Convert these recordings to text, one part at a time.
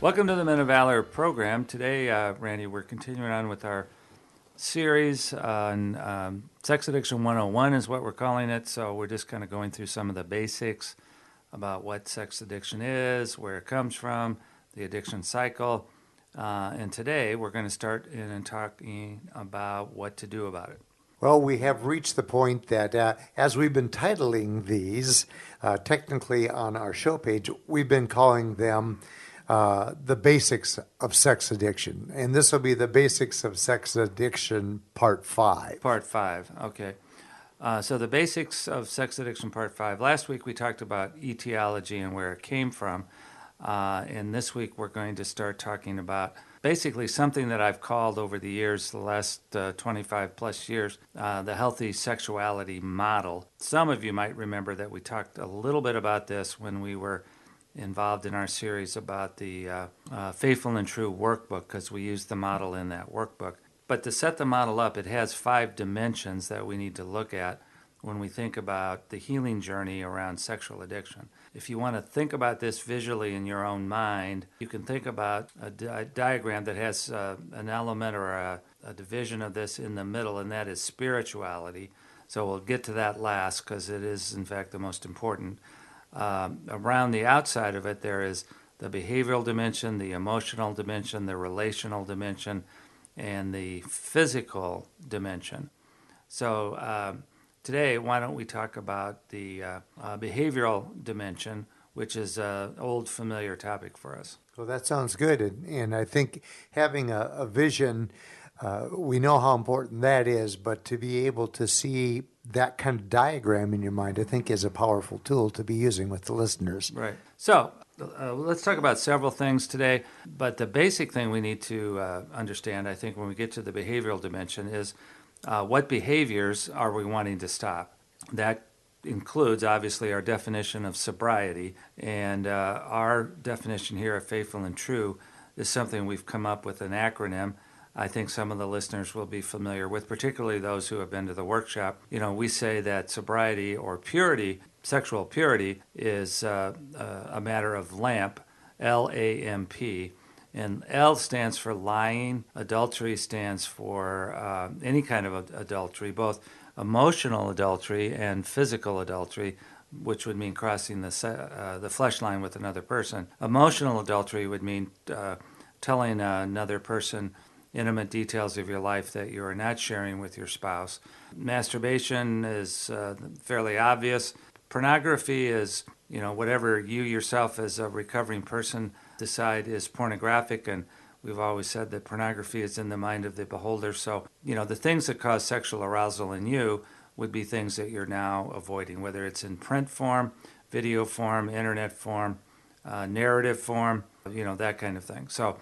Welcome to the Men of Valor program. Today, uh, Randy, we're continuing on with our series on um, Sex Addiction 101, is what we're calling it. So, we're just kind of going through some of the basics about what sex addiction is, where it comes from, the addiction cycle. Uh, and today, we're going to start in and talking about what to do about it. Well, we have reached the point that uh, as we've been titling these, uh, technically on our show page, we've been calling them uh, the basics of sex addiction. And this will be the basics of sex addiction part five. Part five, okay. Uh, so, the basics of sex addiction part five. Last week we talked about etiology and where it came from. Uh, and this week we're going to start talking about basically something that I've called over the years, the last uh, 25 plus years, uh, the healthy sexuality model. Some of you might remember that we talked a little bit about this when we were involved in our series about the uh, uh, Faithful and True workbook because we use the model in that workbook. But to set the model up, it has five dimensions that we need to look at when we think about the healing journey around sexual addiction. If you want to think about this visually in your own mind, you can think about a, di- diagram that has uh, an element or a, a division of this in the middle, and that is spirituality. So we'll get to that last because it is, in fact, the most important. Um, around the outside of it, there is the behavioral dimension, the emotional dimension, the relational dimension, and the physical dimension. So um, today, why don't we talk about the uh, uh, behavioral dimension, which is an old familiar topic for us. Well, that sounds good. And, and I think having a, a vision, uh, we know how important that is, but to be able to see that kind of diagram in your mind, I think, is a powerful tool to be using with the listeners. Right. So uh, let's talk about several things today. But the basic thing we need to uh, understand, I think, when we get to the behavioral dimension is uh, what behaviors are we wanting to stop? That includes, obviously, our definition of sobriety. And uh, our definition here of faithful and true is something we've come up with an acronym I think some of the listeners will be familiar with, particularly those who have been to the workshop. You know, we say that sobriety or purity, sexual purity, is uh, uh, a matter of LAMP, L A M P. And L stands for lying. Adultery stands for uh, any kind of adultery, both emotional adultery and physical adultery, which would mean crossing the, uh, the flesh line with another person. Emotional adultery would mean uh, telling another person intimate details of your life that you are not sharing with your spouse. Masturbation is uh, fairly obvious. Pornography is, you know, whatever you yourself as a recovering person decide is pornographic and we've always said that pornography is in the mind of the beholder. So, you know, the things that cause sexual arousal in you would be things that you're now avoiding, whether it's in print form, video form, internet form, uh, narrative form, you know, that kind of thing. So,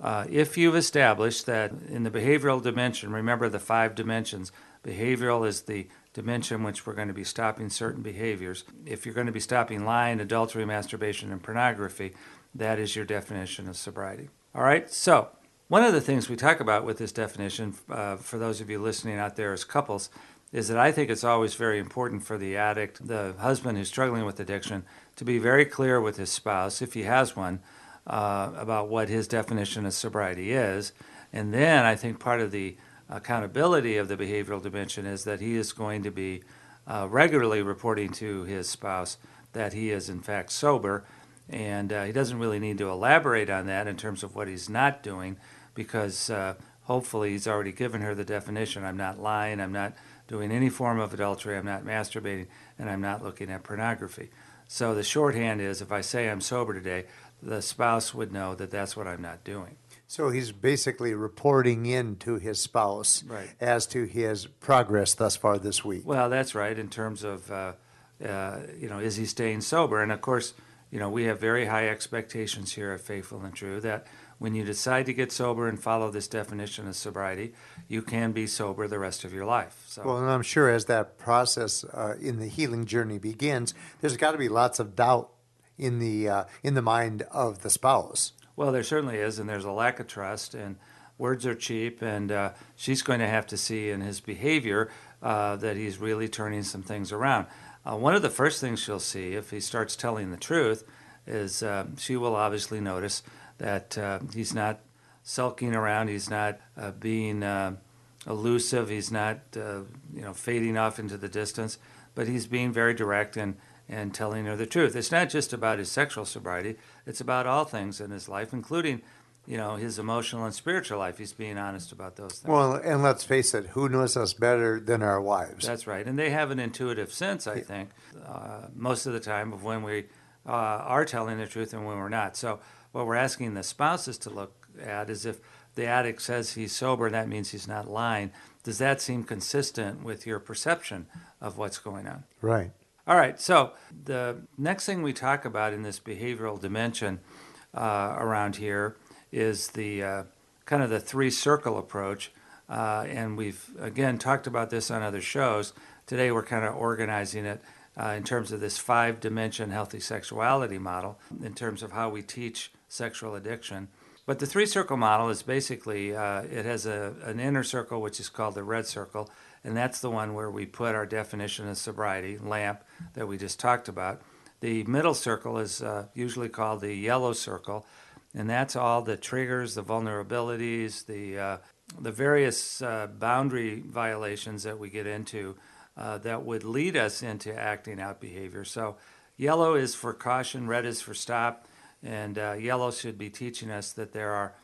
uh, if you've established that in the behavioral dimension, remember the five dimensions, behavioral is the dimension which we're going to be stopping certain behaviors. If you're going to be stopping lying, adultery, masturbation, and pornography, that is your definition of sobriety. All right, so one of the things we talk about with this definition, uh, for those of you listening out there as couples, is that I think it's always very important for the addict, the husband who's struggling with addiction, to be very clear with his spouse, if he has one, uh, about what his definition of sobriety is. And then I think part of the accountability of the behavioral dimension is that he is going to be uh, regularly reporting to his spouse that he is in fact sober. And uh, he doesn't really need to elaborate on that in terms of what he's not doing because uh, hopefully he's already given her the definition I'm not lying, I'm not doing any form of adultery, I'm not masturbating, and I'm not looking at pornography. So the shorthand is if I say I'm sober today, the spouse would know that that's what I'm not doing. So he's basically reporting in to his spouse right. as to his progress thus far this week. Well, that's right. In terms of, uh, uh, you know, is he staying sober? And of course, you know, we have very high expectations here at Faithful and True that when you decide to get sober and follow this definition of sobriety, you can be sober the rest of your life. So, Well, and I'm sure as that process uh, in the healing journey begins, there's got to be lots of doubt in the uh, in the mind of the spouse. well, there certainly is, and there's a lack of trust, and words are cheap, and uh, she's going to have to see in his behavior uh, that he's really turning some things around. Uh, one of the first things she'll see if he starts telling the truth is uh, she will obviously notice that uh, he's not sulking around, he's not being elusive, he's not you know fading off into the distance, but he's being very direct and and telling her the truth. It's not just about his sexual sobriety; it's about all things in his life, including you know his emotional and spiritual life. He's being honest about those things. Well, and let's face it, who knows us better than our wives? That's right, and they have an intuitive sense, I think, uh, most of the time of when we uh, are telling the truth and when we're not. So what we're asking the spouses to look at is if the addict says he's sober, that means he's not lying. Does that seem consistent with your perception of what's going on? Right. All right, so the next thing we talk about in this behavioral dimension uh, around here is the uh, kind of the three circle approach. Uh, and we've again talked about this on other shows. Today we're kind of organizing it uh, in terms of this five dimension healthy sexuality model, in terms of how we teach sexual addiction. But the three circle model is basically uh, it has a, an inner circle which is called the red circle, and that's the one where we put our definition of sobriety, LAMP, that we just talked about. The middle circle is uh, usually called the yellow circle, and that's all the triggers, the vulnerabilities, the uh, the various uh, boundary violations that we get into uh, that would lead us into acting out behavior. So, yellow is for caution, red is for stop, and uh, yellow should be teaching us that there are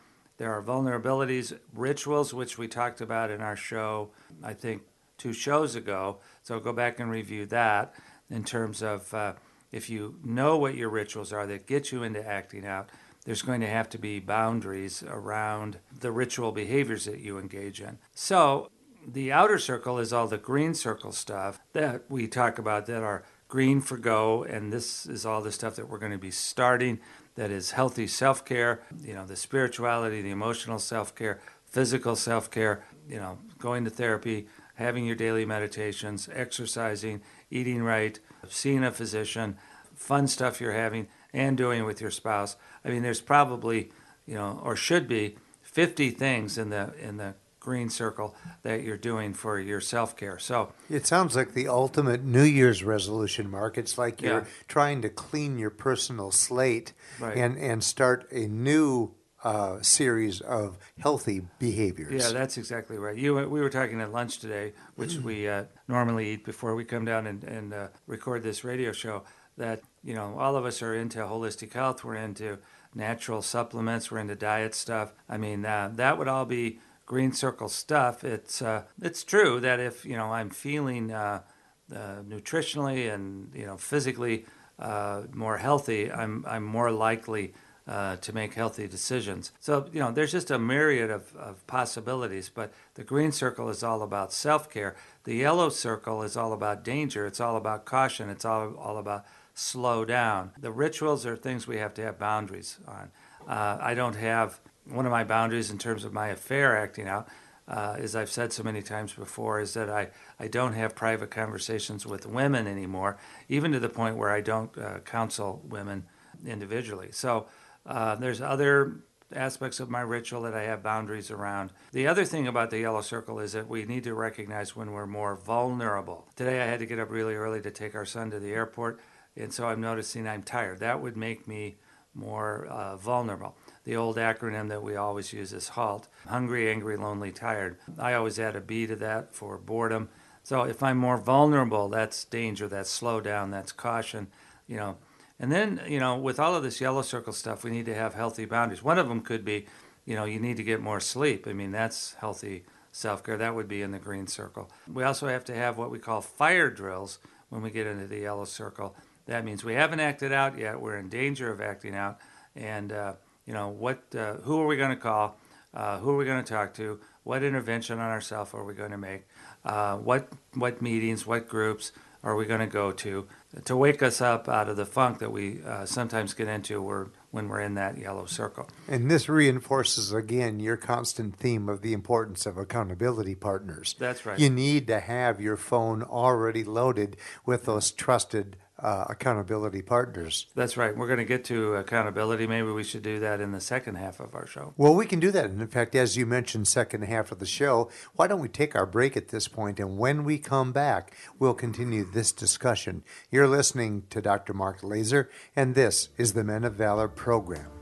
there are vulnerabilities, rituals, which we talked about in our show, I think two shows ago. So go back and review that in terms of uh, if you know what your rituals are that get you into acting out, there's going to have to be boundaries around the ritual behaviors that you engage in. So the outer circle is all the green circle stuff that we talk about that are green for go, and this is all the stuff that we're going to be starting that is healthy self care, you know, the spirituality, the emotional self care, physical self care, you know, going to therapy, having your daily meditations, exercising, eating right, seeing a physician, fun stuff you're having, and doing with your spouse. I mean, there's probably, you know, or should be 50 things in the in the green circle that you're doing for your self care. So It sounds like the ultimate New Year's resolution, Mark. It's like you're Yeah. trying to clean your personal slate Right. and, and start a new uh, series of healthy behaviors. Yeah, that's exactly right. You, we were talking at lunch today, which we uh, normally eat before we come down and, and uh, record this radio show. That you know, all of us are into holistic health. We're into natural supplements. We're into diet stuff. I mean, uh, that would all be green circle stuff. It's uh, it's true that if you know I'm feeling uh, uh, nutritionally and you know physically uh, more healthy, I'm I'm more likely uh, to make healthy decisions. So you know there's just a myriad of, of possibilities. But the green circle is all about self care. The yellow circle is all about danger. It's all about caution. It's all all about slow down. The rituals are things we have to have boundaries on. Uh, I don't have one of my boundaries in terms of my affair acting out uh, as I've said so many times before, is that I, I don't have private conversations with women anymore, even to the point where I don't uh, counsel women individually. So uh, there's other aspects of my ritual that I have boundaries around. The other thing about the yellow circle is that we need to recognize when we're more vulnerable. Today I had to get up really early to take our son to the airport, and so I'm noticing I'm tired. That would make me more uh, vulnerable. The old acronym that we always use is HALT hungry, angry, lonely, tired. I always add a B to that for boredom. So if I'm more vulnerable, that's danger, that's slow down, that's caution, you know. And then, you know, with all of this yellow circle stuff, we need to have healthy boundaries. One of them could be, you know, you need to get more sleep. I mean, that's healthy self care. That would be in the green circle. We also have to have what we call fire drills when we get into the yellow circle. That means we haven't acted out yet. We're in danger of acting out. And, uh, you know, what, uh, who are we going to call? Uh, who are we going to talk to? What intervention on ourselves are we going to make? Uh, what, what meetings, what groups? are we going to go to to wake us up out of the funk that we uh, sometimes get into where, when we're in that yellow circle. And this reinforces again your constant theme of the importance of accountability partners. That's right. You need to have your phone already loaded with those trusted uh, accountability partners. That's right. We're going to get to accountability. Maybe we should do that in the second half of our show. Well, we can do that. And in fact, as you mentioned, second half of the show, why don't we take our break at this point? point, and when we come back, we'll continue this discussion. You're listening to Dr. Mark Laaser, and this is the Men of Valor program.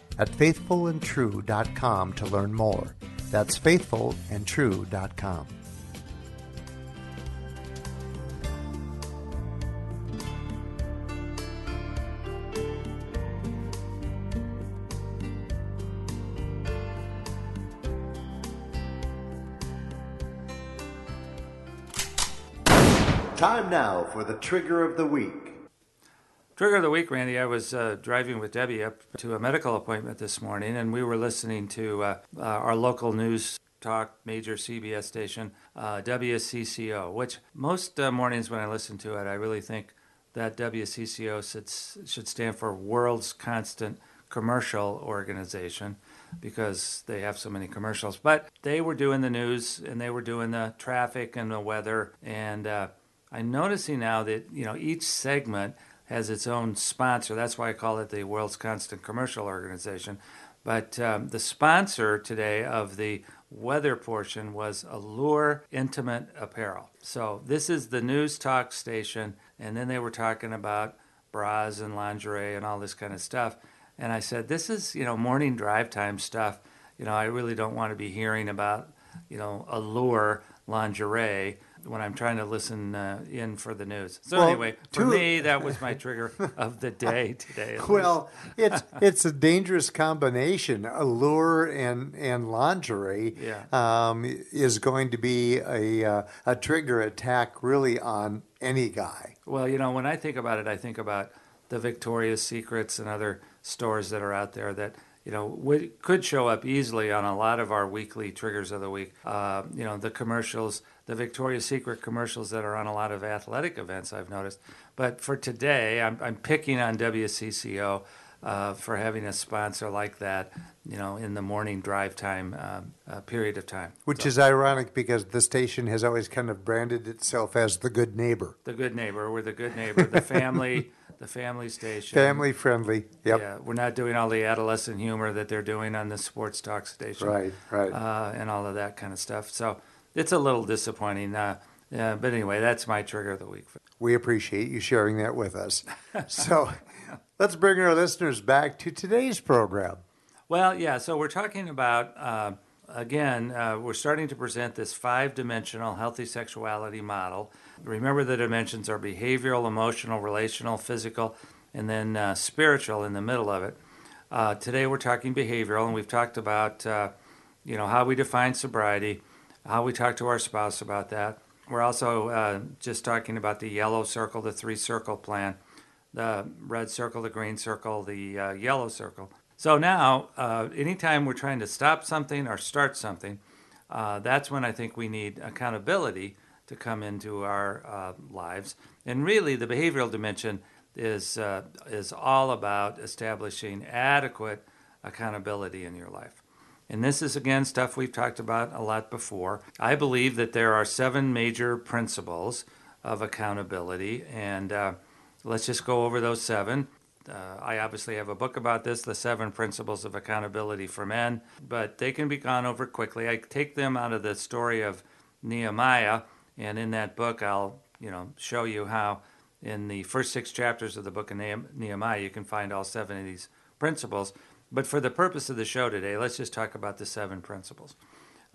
at faithfulandtrue.com to learn more. That's faithfulandtrue.com. Time now for the trigger of the week. Trigger of the week, Randy. I was uh, driving with Debbie up to a medical appointment this morning, and we were listening to uh, uh, our local news talk, major CBS station, uh, WCCO, which most uh, mornings when I listen to it, I really think that WCCO should, should stand for World's Constant Commercial Organization because they have so many commercials. But they were doing the news and they were doing the traffic and the weather. And uh, I'm noticing now that, you know, each segment – has its own sponsor. That's why I call it the World's Constant Commercial Organization. But um, the sponsor today of the weather portion was Allure Intimate Apparel. So this is the news talk station, and then they were talking about bras and lingerie and all this kind of stuff. And I said, this is you know morning drive time stuff. You know, I really don't want to be hearing about you know Allure lingerie when I'm trying to listen uh, in for the news. So Well, anyway, for two- me, that was my trigger of the day today. Well, it's it's a dangerous combination. Allure and and lingerie Yeah. um, is going to be a uh, a trigger attack really on any guy. Well, you know, when I think about it, I think about the Victoria's Secrets and other stores that are out there that you know would, could show up easily on a lot of our weekly triggers of the week. Uh, you know, the commercials, the Victoria's Secret commercials that are on a lot of athletic events. I've noticed, but for today, I'm, I'm picking on WCCO. Uh, for having a sponsor like that, you know, in the morning drive time um, uh, period of time, Which So, is ironic because the station has always kind of branded itself as the good neighbor, the good neighbor. We're the good neighbor, the family, the family station, family friendly. Yep. Yeah, we're not doing all the adolescent humor that they're doing on the sports talk station, Right, right. Uh, and all of that kind of stuff. So it's a little disappointing. Uh, yeah, but anyway, that's my trigger of the week. We appreciate you sharing that with us. so let's bring our listeners back to today's program. Well, yeah. So we're talking about uh, again. Uh, we're starting to present this five-dimensional healthy sexuality model. Remember, the dimensions are behavioral, emotional, relational, physical, and then uh, spiritual in the middle of it. Uh, today, we're talking behavioral, and we've talked about uh, you know how we define sobriety, how we talk to our spouse about that. We're also uh, just talking about the yellow circle, the three-circle plan, the red circle, the green circle, the uh, yellow circle. So now, uh, anytime we're trying to stop something or start something, uh, that's when I think we need accountability to come into our uh, lives. And really, the behavioral dimension is uh, is all about establishing adequate accountability in your life. And this is, again, stuff we've talked about a lot before. I believe that there are seven major principles of accountability, and uh, let's just go over those seven. Uh, I obviously have a book about this, The Seven Principles of Accountability for Men, but they can be gone over quickly. I take them out of the story of Nehemiah, and in that book, I'll you know show you how in the first six chapters of the book of Nehemiah you can find all seven of these principles. But for the purpose of the show today, let's just talk about the seven principles.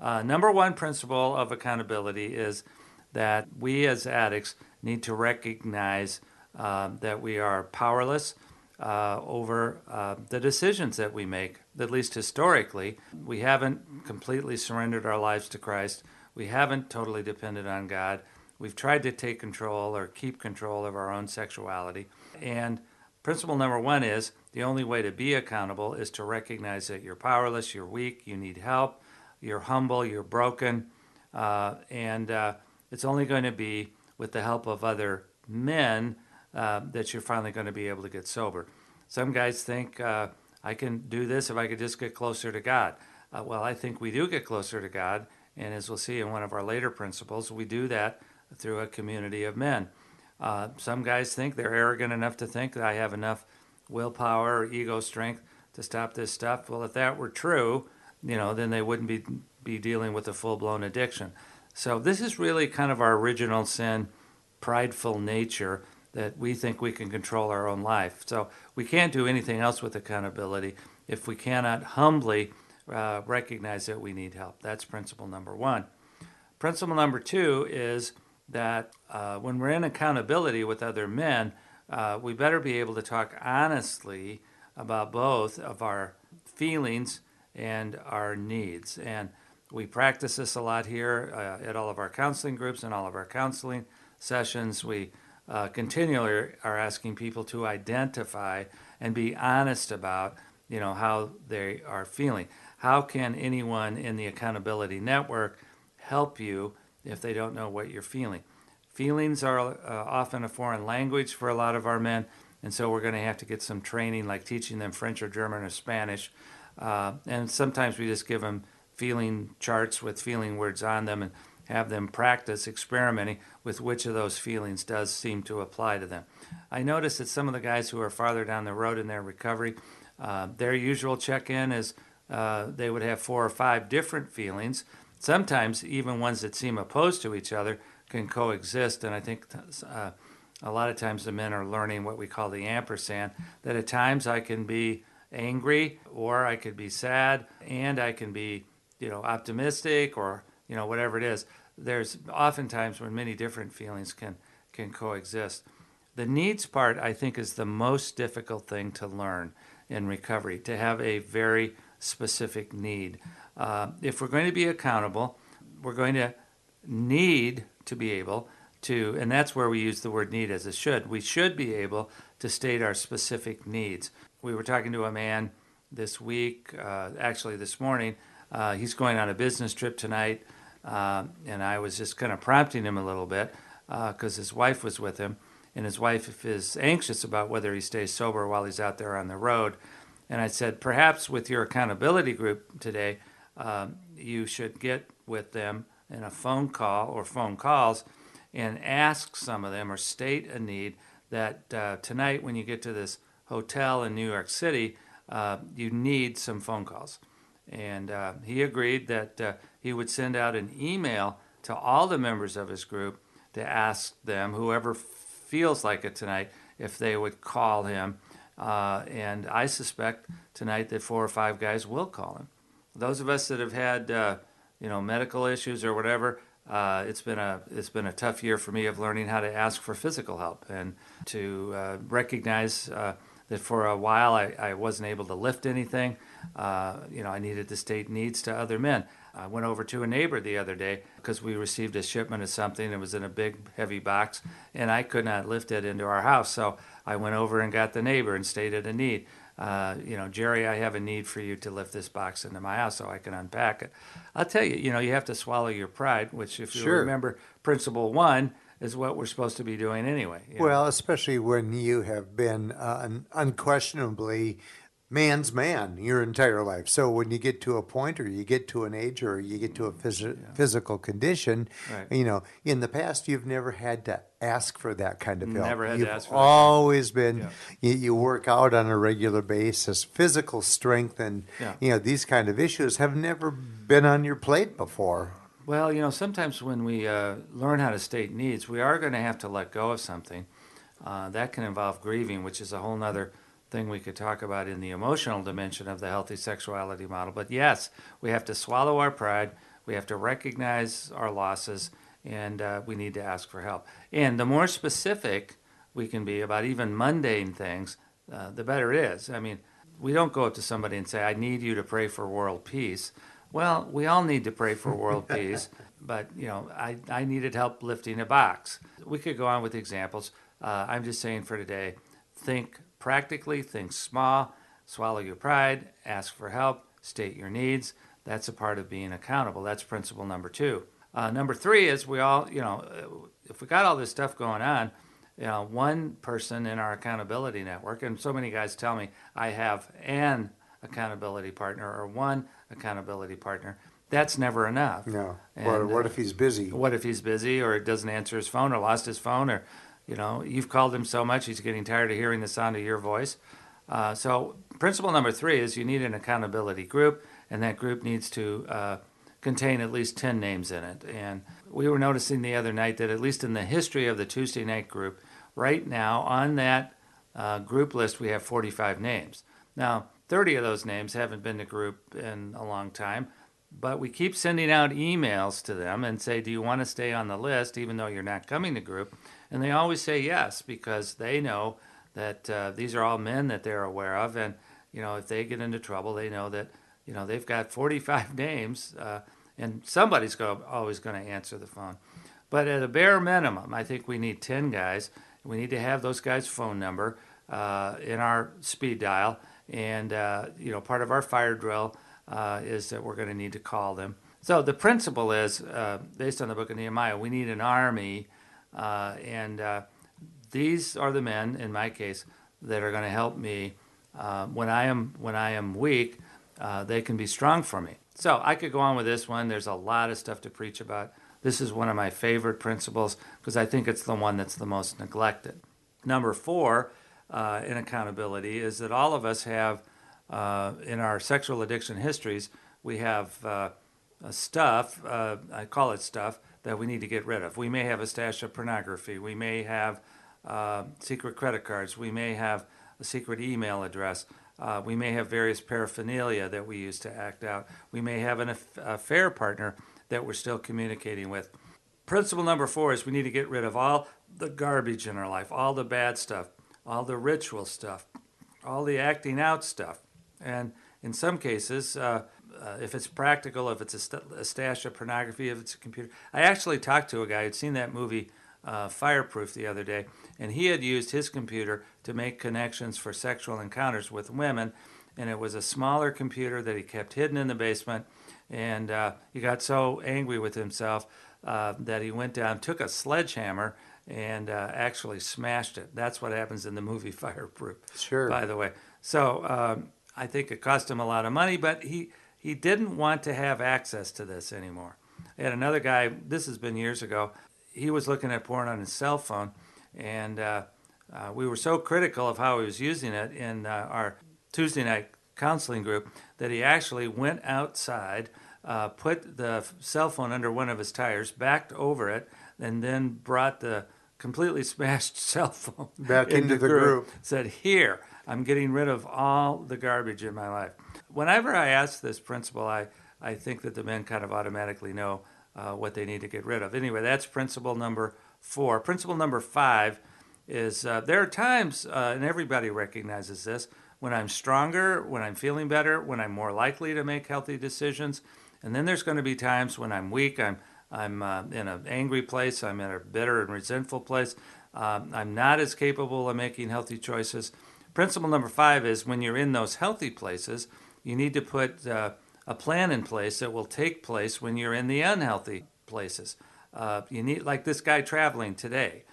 Uh, number one principle of accountability is that we as addicts need to recognize uh, that we are powerless uh, over uh, the decisions that we make, at least historically. We haven't completely surrendered our lives to Christ. We haven't totally depended on God. We've tried to take control or keep control of our own sexuality. And principle number one is the only way to be accountable is to recognize that you're powerless, you're weak, you need help, you're humble, you're broken. Uh, and uh, it's only going to be with the help of other men uh, that you're finally going to be able to get sober. Some guys think uh, I can do this if I could just get closer to God. Uh, well, I think we do get closer to God, and as we'll see in one of our later principles, we do that through a community of men. Uh, some guys think they're arrogant enough to think that I have enough willpower or ego strength to stop this stuff. Well, if that were true, you know, then they wouldn't be be dealing with a full blown addiction. So this is really kind of our original sin, prideful nature that we think we can control our own life. So we can't do anything else with accountability if we cannot humbly uh, recognize that we need help. That's principle number one. Principle number two is that uh, when we're in accountability with other men, uh, we better be able to talk honestly about both of our feelings and our needs. And we practice this a lot here uh, at all of our counseling groups and all of our counseling sessions. We uh, continually are asking people to identify and be honest about, you know, how they are feeling. How can anyone in the accountability network help you if they don't know what you're feeling? Feelings are uh, often a foreign language for a lot of our men, and so we're going to have to get some training, like teaching them French or German or Spanish. Uh, and sometimes we just give them feeling charts with feeling words on them and have them practice experimenting with which of those feelings does seem to apply to them. I notice that some of the guys who are farther down the road in their recovery, uh, their usual check in is uh, they would have four or five different feelings. Sometimes even ones that seem opposed to each other can coexist. And I think uh, a lot of times the men are learning what we call the ampersand, that at times I can be angry or I could be sad and I can be you know optimistic or you know whatever it is there's oftentimes when many different feelings can can coexist. The needs part i think is the most difficult thing to learn in recovery to have a very specific need. Uh, if we're going to be accountable we're going to need to be able to and that's where we use the word need as a should. We should be able to state our specific needs. We were talking to a man this week uh, actually this morning uh, he's going on a business trip tonight, uh, and I was just kind of prompting him a little bit because uh, his wife was with him, and his wife is anxious about whether he stays sober while he's out there on the road. And I said, perhaps with your accountability group today, um, you should get with them in a phone call or phone calls and ask some of them or state a need that uh, tonight when you get to this hotel in New York City, uh, you need some phone calls. And uh, he agreed that uh, he would send out an email to all the members of his group to ask them, whoever feels like it tonight, if they would call him. Uh, and I suspect tonight that four or five guys will call him. Those of us that have had, uh, you know, medical issues or whatever, uh, it's been a it's been a tough year for me of learning how to ask for physical help and to uh, recognize that for a while I, I wasn't able to lift anything. Uh, you know, I needed the state needs to other men. I went over to a neighbor the other day because we received a shipment of something. It was in a big, heavy box, and I could not lift it into our house. So I went over and got the neighbor and stated a need. Uh, you know, Jerry, I have a need for you to lift this box into my house so I can unpack it. I'll tell you, you know, you have to swallow your pride, which, if you sure. remember principle one, is what we're supposed to be doing anyway. Well, know? especially when you have been uh, unquestionably man's man your entire life. So when you get to a point or you get to an age or you get to a phys- physical condition, Right. you know, in the past you've never had to ask for that kind of help. Never had to you've ask for always been Yeah. you, you work out on a regular basis. Physical strength and Yeah. you know these kind of issues have never been on your plate before. Well, you know, sometimes when we uh, learn how to state needs, we are going to have to let go of something. Uh, that can involve grieving, which is a whole other thing we could talk about in the emotional dimension of the healthy sexuality model. But yes, we have to swallow our pride. We have to recognize our losses, and uh, we need to ask for help. And the more specific we can be about even mundane things, uh, the better it is. I mean, we don't go up to somebody and say, I need you to pray for world peace. Well, we all need to pray for world peace, but you know, I, I needed help lifting a box. We could go on with examples. Uh, I'm just saying for today, think practically, think small, swallow your pride, ask for help, state your needs. That's a part of being accountable. That's principle number two. Uh, number three is we all, you know, uh, if we got all this stuff going on, you know, one person in our accountability network, and so many guys tell me I have an accountability partner or one accountability partner. That's never enough. No. And, what, what if he's busy? What if he's busy or doesn't answer his phone or lost his phone or, you know, you've called him so much he's getting tired of hearing the sound of your voice. Uh, so, principle number three is you need an accountability group, and that group needs to uh, contain at least 10 names in it. And we were noticing the other night that, at least in the history of the Tuesday night group, right now on that uh, group list, we have 45 names. Now, 30 of those names haven't been to group in a long time, but we keep sending out emails to them and say, Do you want to stay on the list, even though you're not coming to group? And they always say yes because they know that uh, these are all men that they're aware of. And, you know, if they get into trouble, they know that, you know, they've got 45 names uh, and somebody's go, always going to answer the phone. But at a bare minimum, I think we need 10 guys. We need to have those guys' phone number uh, in our speed dial. And, uh, you know, part of our fire drill uh, is that we're going to need to call them. So the principle is, uh, based on the book of Nehemiah, we need an army. Uh, and uh, these are the men, in my case, that are going to help me uh, when I am when I am weak. Uh, they can be strong for me. So I could go on with this one. There's a lot of stuff to preach about. This is one of my favorite principles because I think it's the one that's the most neglected. Number four uh, in accountability is that all of us have, uh, in our sexual addiction histories, we have stuff, I call it stuff, that we need to get rid of. We may have a stash of pornography. We may have uh, secret credit cards. We may have a secret email address. Uh, we may have various paraphernalia that we use to act out. We may have an aff- affair partner that we're still communicating with. Principle number four is we need to get rid of all the garbage in our life, all the bad stuff, all the ritual stuff, all the acting out stuff. And in some cases, uh, uh, if it's practical, if it's a, st- a stash of pornography, if it's a computer. I actually talked to a guy who'd seen that movie uh, Fireproof the other day, and he had used his computer to make connections for sexual encounters with women. And it was a smaller computer that he kept hidden in the basement. And uh, he got so angry with himself uh, that he went down, took a sledgehammer, and uh, actually smashed it. That's what happens in the movie Fireproof. Sure. By the way, so um, I think it cost him a lot of money, but he he didn't want to have access to this anymore. I had another guy. This has been years ago. He was looking at porn on his cell phone, and uh, uh, we were so critical of how he was using it in uh, our Tuesday night counseling group that he actually went outside, uh, put the cell phone under one of his tires, backed over it, and then brought the completely smashed cell phone Back into the group. Said, "Here, I'm getting rid of all the garbage in my life." Whenever I ask this principle, I I think that the men kind of automatically know uh, what they need to get rid of. Anyway, that's principle number four. Principle number five is uh, there are times, uh, and everybody recognizes this, when I'm stronger, when I'm feeling better, when I'm more likely to make healthy decisions. And then there's going to be times when I'm weak, I'm, I'm uh, in an angry place, I'm in a bitter and resentful place, um, I'm not as capable of making healthy choices. Principle number five is when you're in those healthy places, you need to put uh, a plan in place that will take place when you're in the unhealthy places. Uh, you need, like this guy traveling today,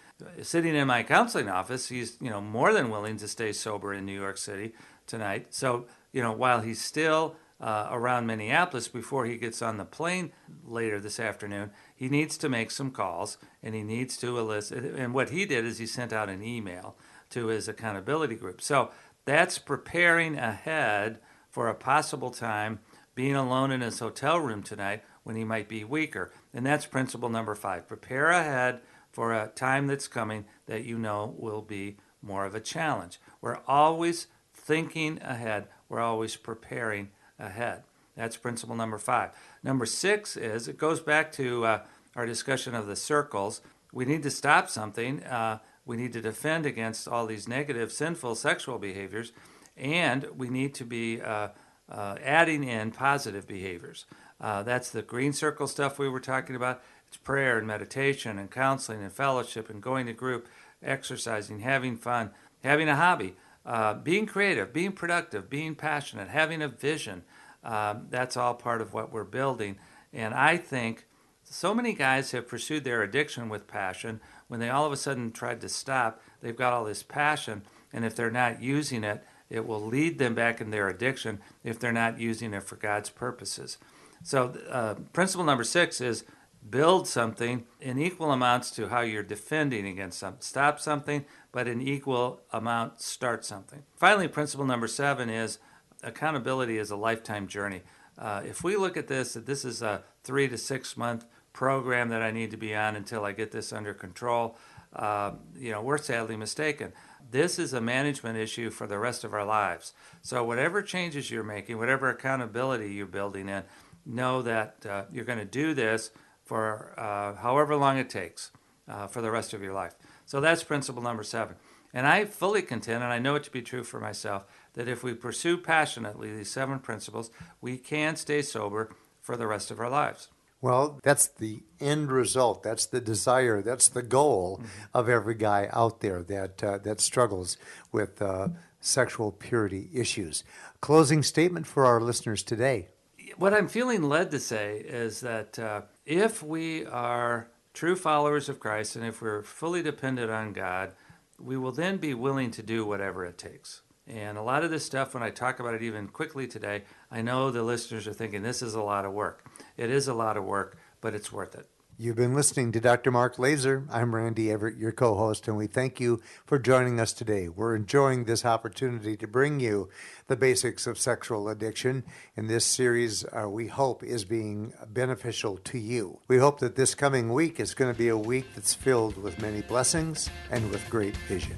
sitting in my counseling office, he's you know more than willing to stay sober in New York City tonight. So, you know, while he's still uh, around Minneapolis before he gets on the plane later this afternoon, he needs to make some calls and he needs to elicit. And what he did is he sent out an email to his accountability group. So that's preparing ahead for a possible time being alone in his hotel room tonight when he might be weaker. And that's principle number five prepare ahead for a time that's coming that you know will be more of a challenge. We're always thinking ahead, we're always preparing ahead. That's principle number five. Number six is it goes back to uh, our discussion of the circles. We need to stop something. Uh, we need to defend against all these negative, sinful sexual behaviors, and we need to be uh, uh adding in positive behaviors. Uh, that's the green circle stuff we were talking about. It's prayer and meditation and counseling and fellowship and going to group, exercising, having fun, having a hobby, uh, being creative, being productive, being passionate, having a vision. Um, that's all part of what we're building. And I think so many guys have pursued their addiction with passion. When they all of a sudden tried to stop, they've got all this passion, and if they're not using it, it will lead them back in their addiction if they're not using it for God's purposes. So, uh, principle number six is build something in equal amounts to how you're defending against something. Stop something, but in equal amount, start something. Finally, principle number seven is accountability is a lifetime journey. Uh, if we look at this, that this is a three to six month program that I need to be on until I get this under control, uh, you know, we're sadly mistaken. This is a management issue for the rest of our lives. So, whatever changes you're making, whatever accountability you're building in, know that uh, you're going to do this for uh, however long it takes uh, for the rest of your life. So, that's principle number seven. And I fully contend, and I know it to be true for myself, that if we pursue passionately these seven principles, we can stay sober for the rest of our lives. Well, that's the end result. That's the desire. That's the goal mm-hmm. of every guy out there that uh, that struggles with uh, sexual purity issues. Closing statement for our listeners today. What I'm feeling led to say is that uh, if we are true followers of Christ and if we're fully dependent on God, we will then be willing to do whatever it takes. And a lot of this stuff, when I talk about it even quickly today, I know the listeners are thinking this is a lot of work. It is a lot of work, but it's worth it. You've been listening to Dr. Mark Laaser. I'm Randy Everett, your co host, and we thank you for joining us today. We're enjoying this opportunity to bring you the basics of sexual addiction. And this series, uh, we hope, is being beneficial to you. We hope that this coming week is going to be a week that's filled with many blessings and with great vision.